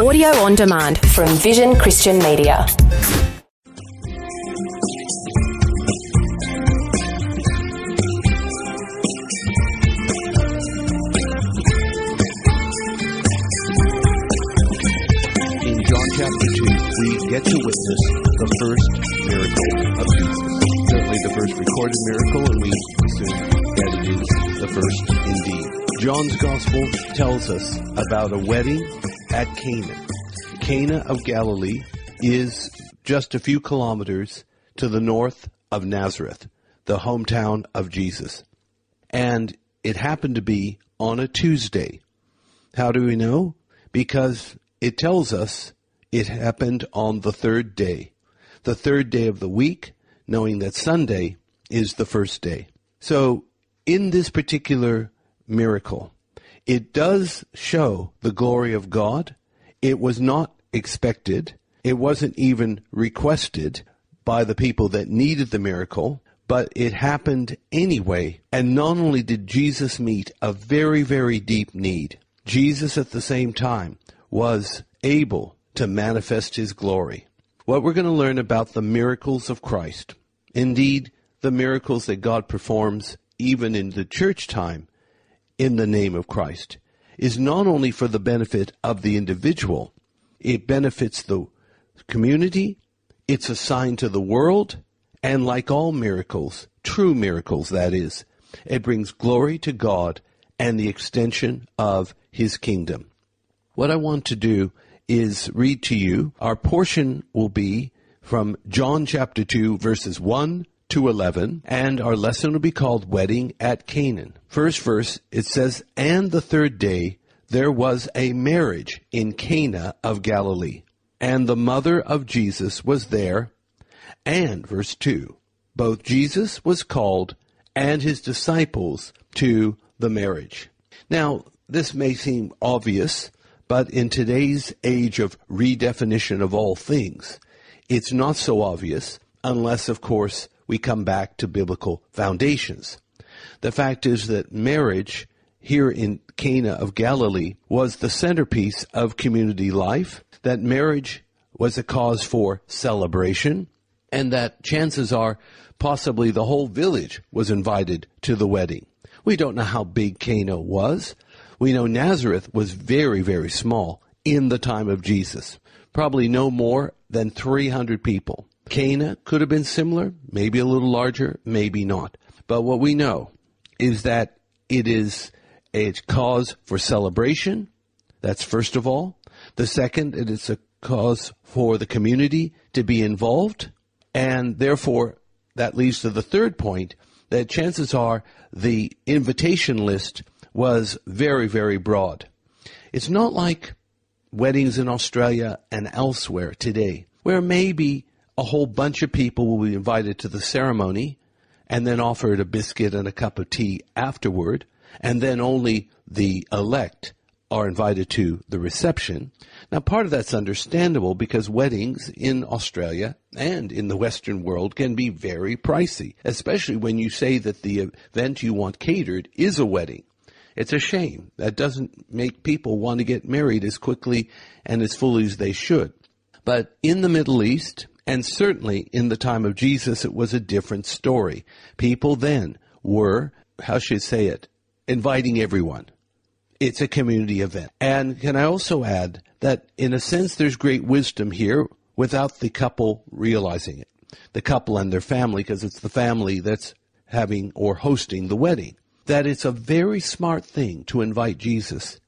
Audio on demand from Vision Christian Media. In John chapter 2, we get to witness the first miracle of Jesus. Certainly the first recorded miracle, and we assume that it is the first indeed. John's gospel tells us about a wedding at Cana. Cana of Galilee is just a few kilometers to the north of Nazareth, the hometown of Jesus. And it happened to be on a Tuesday. How do we know? Because it tells us it happened on the third day, the third day of the week, knowing that Sunday is the first day. So in this particular miracle, it does show the glory of God. It was not expected. It wasn't even requested by the people that needed the miracle, but it happened anyway. And not only did Jesus meet a very, very deep need, Jesus at the same time was able to manifest his glory. What we're going to learn about the miracles of Christ, indeed, the miracles that God performs even in the church time in the name of Christ, is not only for the benefit of the individual, it benefits the community, it's a sign to the world, and like all miracles, true miracles that is, it brings glory to God and the extension of his kingdom. What I want to do is read to you. Our portion will be from John chapter 2 verses 1 to 11 and our lesson will be called Wedding at Cana. First verse, it says, And the third day there was a marriage in Cana of Galilee and the mother of Jesus was there. And verse 2, both Jesus was called and his disciples to the marriage. Now, this may seem obvious, but in today's age of redefinition of all things, it's not so obvious unless, of course, we come back to biblical foundations. The fact is that marriage here in Cana of Galilee was the centerpiece of community life, that marriage was a cause for celebration, and that chances are possibly the whole village was invited to the wedding. We don't know how big Cana was. We know Nazareth was very, very small in the time of Jesus. Probably no more than 300 people. Cana could have been similar, maybe a little larger, maybe not. But what we know is that it is a cause for celebration. That's first of all. The second, it is a cause for the community to be involved. And therefore, that leads to the third point that chances are the invitation list was very, very broad. It's not like weddings in Australia and elsewhere today, where maybe a whole bunch of people will be invited to the ceremony and then offered a biscuit and a cup of tea afterward, and then only the elect are invited to the reception. Now, part of that's understandable because weddings in Australia and in the Western world can be very pricey, especially when you say that the event you want catered is a wedding. It's a shame. That doesn't make people want to get married as quickly and as fully as they should. But in the Middle East, and certainly in the time of Jesus, it was a different story. People then were, how should I say it, inviting everyone. It's a community event. And can I also add that in a sense there's great wisdom here without the couple realizing it. The couple and their family, because it's the family that's having or hosting the wedding that it's a very smart thing to invite Jesus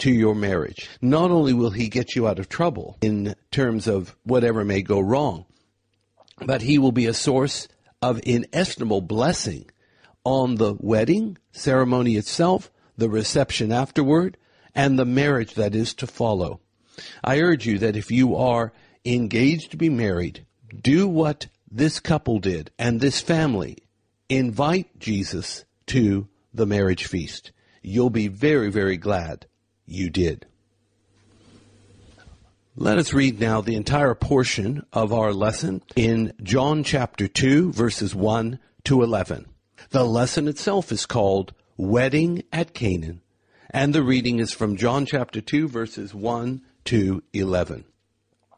to your marriage. Not only will he get you out of trouble in terms of whatever may go wrong, but he will be a source of inestimable blessing on the wedding ceremony itself, the reception afterward, and the marriage that is to follow. I urge you that if you are engaged to be married, do what this couple did and this family. Invite Jesus to the marriage feast. You'll be very, very glad you did. Let us read now the entire portion of our lesson in John chapter 2, verses 1 to 11. The lesson itself is called Wedding at Cana, and the reading is from John chapter 2, verses 1 to 11.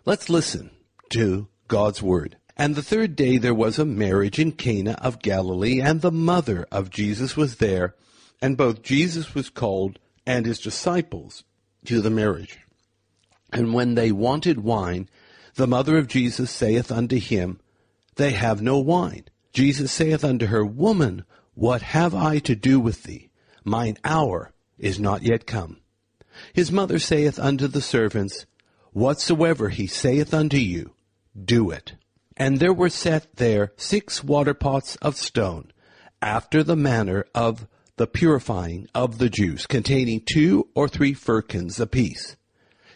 Let's listen to God's Word. And the third day there was a marriage in Cana of Galilee, and the mother of Jesus was there, and both Jesus was called and his disciples to the marriage. And when they wanted wine, the mother of Jesus saith unto him, They have no wine. Jesus saith unto her, Woman, what have I to do with thee? Mine hour is not yet come. His mother saith unto the servants, Whatsoever he saith unto you, do it. And there were set there six water pots of stone, after the manner of the purifying of the Jews, containing two or three firkins apiece.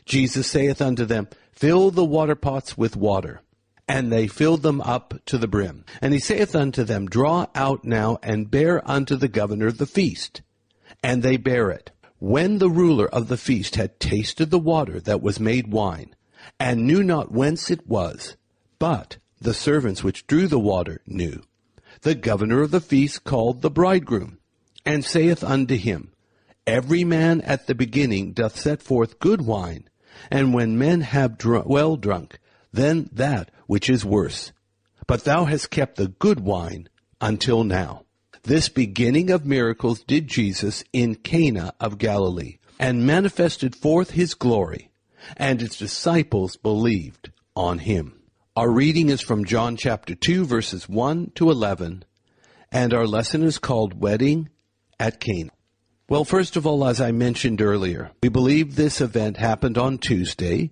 Jesus saith unto them, Fill the water pots with water. And they filled them up to the brim. And he saith unto them, Draw out now and bear unto the governor the feast. And they bear it. When the ruler of the feast had tasted the water that was made wine, and knew not whence it was, but the servants which drew the water knew, the governor of the feast called the bridegroom, and saith unto him, Every man at the beginning doth set forth good wine, and when men have dr- well drunk, then that which is worse. But thou hast kept the good wine until now. This beginning of miracles did Jesus in Cana of Galilee, and manifested forth his glory, and his disciples believed on him. Our reading is from John chapter 2 verses 1 to 11, and our lesson is called Wedding at Cana. Well, first of all, as I mentioned earlier, we believe this event happened on Tuesday,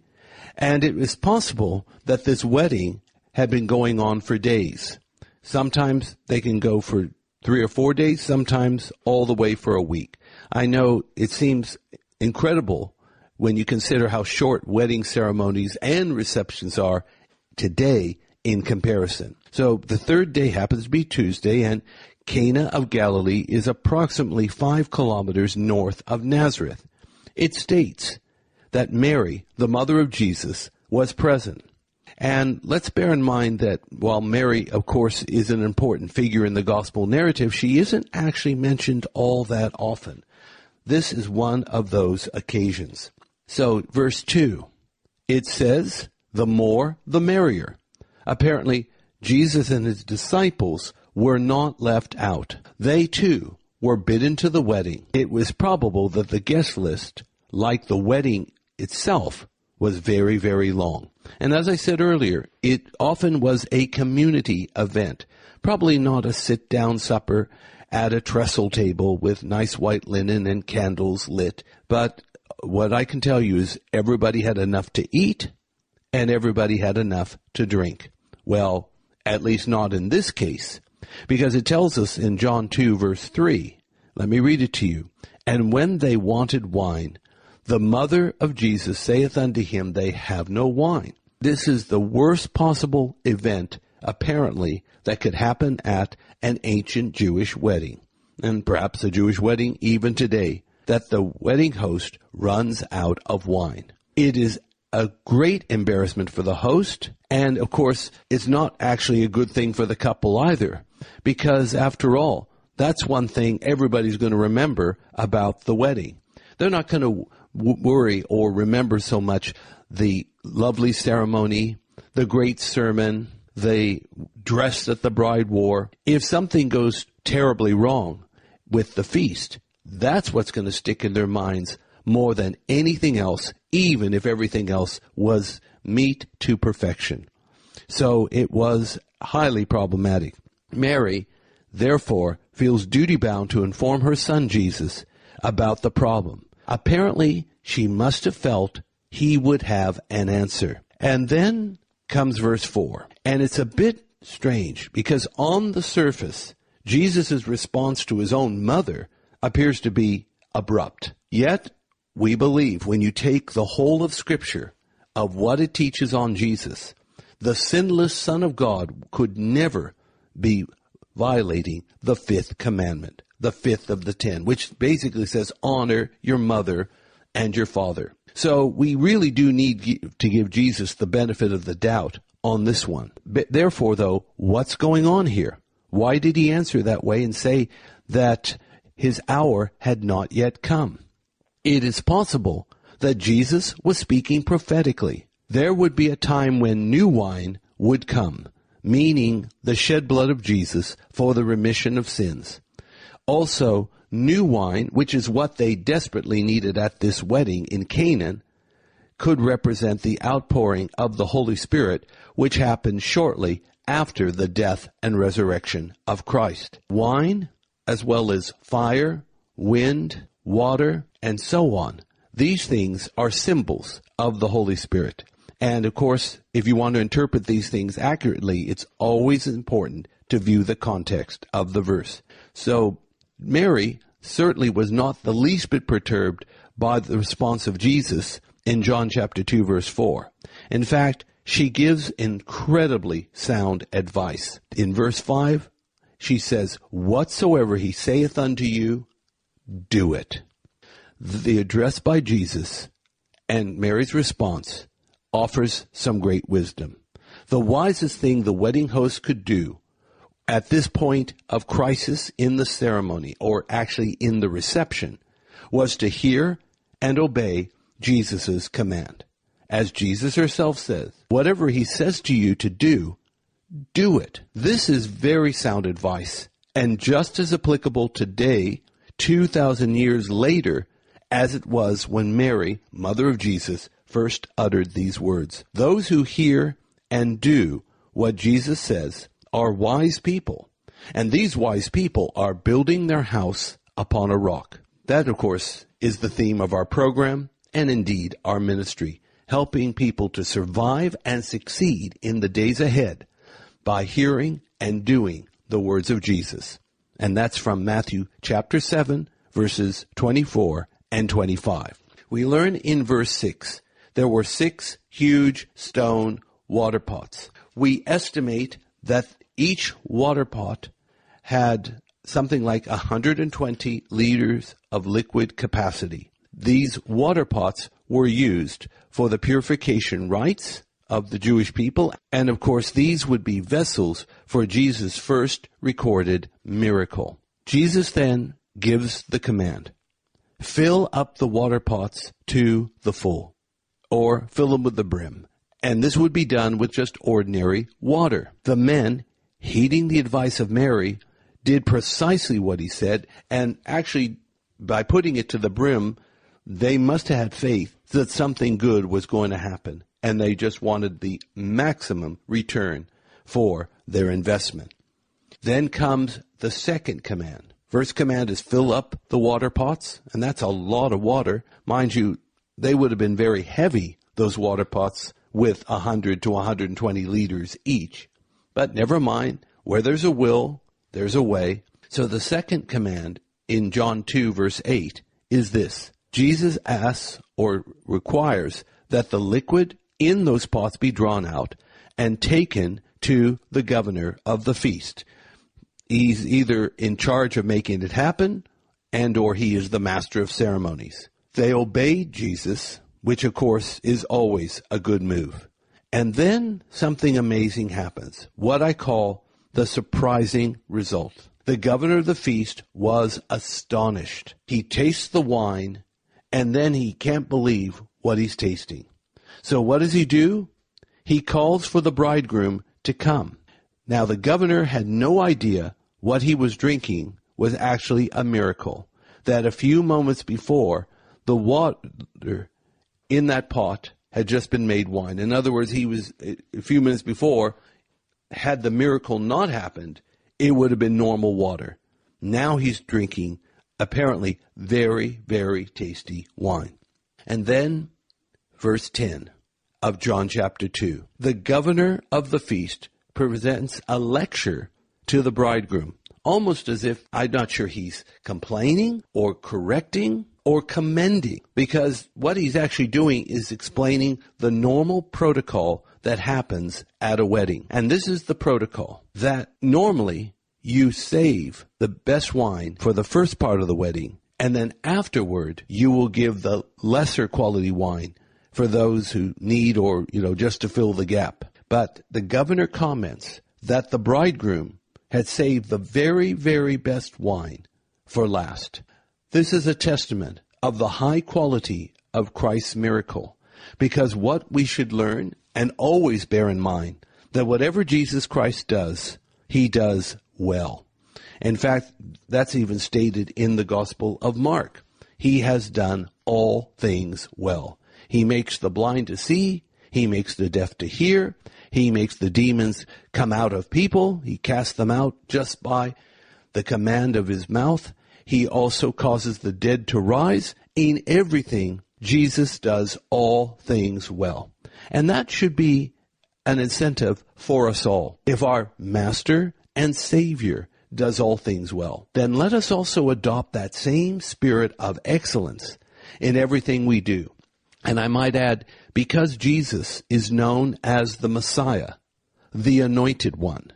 and it is possible that this wedding had been going on for days. Sometimes they can go for three or four days, sometimes all the way for a week. I know it seems incredible when you consider how short wedding ceremonies and receptions are today in comparison. So the third day happens to be Tuesday and Cana of Galilee is approximately five kilometers north of Nazareth. It states that Mary, the mother of Jesus, was present. And let's bear in mind that while Mary, of course, is an important figure in the gospel narrative, she isn't actually mentioned all that often. This is one of those occasions. So, verse 2, it says, the more, the merrier. Apparently, Jesus and his disciples were not left out. They too were bidden to the wedding. It was probable that the guest list, like the wedding itself, was very, very long. And as I said earlier, it often was a community event. Probably not a sit down supper at a trestle table with nice white linen and candles lit. But what I can tell you is everybody had enough to eat and everybody had enough to drink. Well, at least not in this case, because it tells us in John 2 verse 3. Let me read it to you. And when they wanted wine, the mother of Jesus saith unto him, They have no wine. This is the worst possible event, apparently, that could happen at an ancient Jewish wedding, and perhaps a Jewish wedding even today, that the wedding host runs out of wine. It is a great embarrassment for the host, and of course, it's not actually a good thing for the couple either, because after all, that's one thing everybody's going to remember about the wedding. They're not going to w- worry or remember so much the lovely ceremony, the great sermon, the dress that the bride wore. If something goes terribly wrong with the feast, that's what's going to stick in their minds more than anything else, even if everything else was meet to perfection. So it was highly problematic. Mary, therefore, feels duty bound to inform her son Jesus about the problem. Apparently, she must have felt he would have an answer. And then comes verse 4. And it's a bit strange because on the surface, Jesus' response to his own mother appears to be abrupt. Yet, we believe when you take the whole of Scripture of what it teaches on Jesus, the sinless Son of God could never be violating the fifth commandment the fifth of the ten, which basically says honor your mother and your father. So we really do need to give Jesus the benefit of the doubt on this one. But therefore, though, what's going on here? Why did he answer that way and say that his hour had not yet come? It is possible that Jesus was speaking prophetically. There would be a time when new wine would come, meaning the shed blood of Jesus for the remission of sins. Also, new wine, which is what they desperately needed at this wedding in Cana, could represent the outpouring of the Holy Spirit, which happened shortly after the death and resurrection of Christ. Wine, as well as fire, wind, water, and so on. These things are symbols of the Holy Spirit. And of course, if you want to interpret these things accurately, it's always important to view the context of the verse. So Mary certainly was not the least bit perturbed by the response of Jesus in John chapter 2 verse 4. In fact, she gives incredibly sound advice. In verse 5, she says, Whatsoever he saith unto you, do it. The address by Jesus and Mary's response offers some great wisdom. The wisest thing the wedding host could do at this point of crisis in the ceremony, or actually in the reception, was to hear and obey Jesus' command. As Jesus herself says, whatever he says to you to do, do it. This is very sound advice and just as applicable today, 2,000 years later, as it was when Mary, mother of Jesus, first uttered these words. Those who hear and do what Jesus says are wise people, and these wise people are building their house upon a rock. That, of course, is the theme of our program and indeed our ministry, helping people to survive and succeed in the days ahead by hearing and doing the words of Jesus. And that's from Matthew chapter 7, verses 24 and 25. We learn in verse 6 there were six huge stone water pots. We estimate that each water pot had something like 120 liters of liquid capacity. These water pots were used for the purification rites of the Jewish people, and of course, these would be vessels for Jesus' first recorded miracle. Jesus then gives the command fill up the water pots to the full, or fill them with the brim. And this would be done with just ordinary water. The men, heeding the advice of Mary, did precisely what he said, and actually, by putting it to the brim, they must have had faith that something good was going to happen, and they just wanted the maximum return for their investment. Then comes the second command. First command is fill up the water pots, and that's a lot of water. Mind you, they would have been very heavy, those water pots, with 100 to 120 liters each. But never mind, where there's a will, there's a way. So the second command in John 2 verse 8 is this. Jesus asks or requires that the liquid in those pots be drawn out and taken to the governor of the feast. He's either in charge of making it happen and or he is the master of ceremonies. They obeyed Jesus, which of course is always a good move. And then something amazing happens. What I call the surprising result. The governor of the feast was astonished. He tastes the wine and then he can't believe what he's tasting. So what does he do? He calls for the bridegroom to come. Now the governor had no idea what he was drinking was actually a miracle. That a few moments before, the water in that pot had just been made wine. In other words, he was, a few minutes before, had the miracle not happened, it would have been normal water. Now he's drinking apparently very, very tasty wine. And then, verse 10 of John chapter 2. The governor of the feast presents a lecture to the bridegroom, almost as if I'm not sure he's complaining or correcting or commending, because what he's actually doing is explaining the normal protocol that happens at a wedding. And this is the protocol that normally you save the best wine for the first part of the wedding, and then afterward, you will give the lesser quality wine for those who need or, you know, just to fill the gap. But the governor comments that the bridegroom had saved the very, very best wine for last. This is a testament of the high quality of Christ's miracle. Because what we should learn and always bear in mind that whatever Jesus Christ does, he does well. In fact, that's even stated in the Gospel of Mark. He has done all things well. He makes the blind to see. He makes the deaf to hear. He makes the demons come out of people. He casts them out just by the command of his mouth. He also causes the dead to rise. In everything, Jesus does all things well. And that should be an incentive for us all. If our Master and Savior does all things well, then let us also adopt that same spirit of excellence in everything we do. And I might add, because Jesus is known as the Messiah, the anointed one,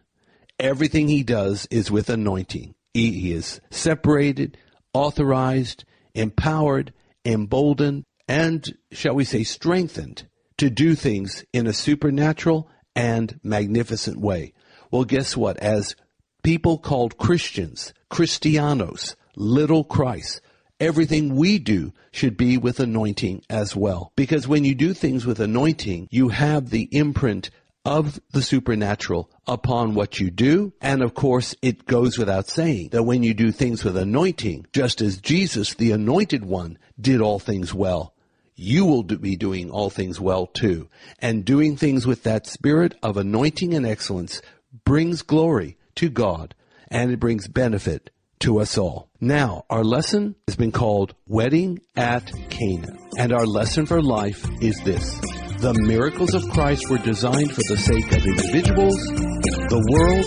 everything he does is with anointing. He is separated, authorized, empowered, emboldened, and, shall we say, strengthened to do things in a supernatural and magnificent way. Well, guess what? As people called Christians, Christianos, little Christ, everything we do should be with anointing as well. Because when you do things with anointing, you have the imprint of the supernatural upon what you do. And of course, it goes without saying that when you do things with anointing, just as Jesus, the anointed one, did all things well, you will be doing all things well too. And doing things with that spirit of anointing and excellence brings glory to God and it brings benefit to us all. Now, our lesson has been called Wedding at Cana. And our lesson for life is this. The miracles of Christ were designed for the sake of individuals, the world,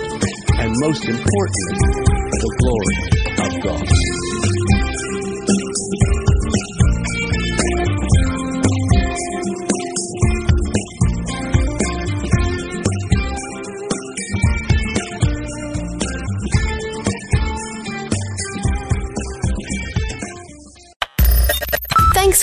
and most importantly, the glory of God.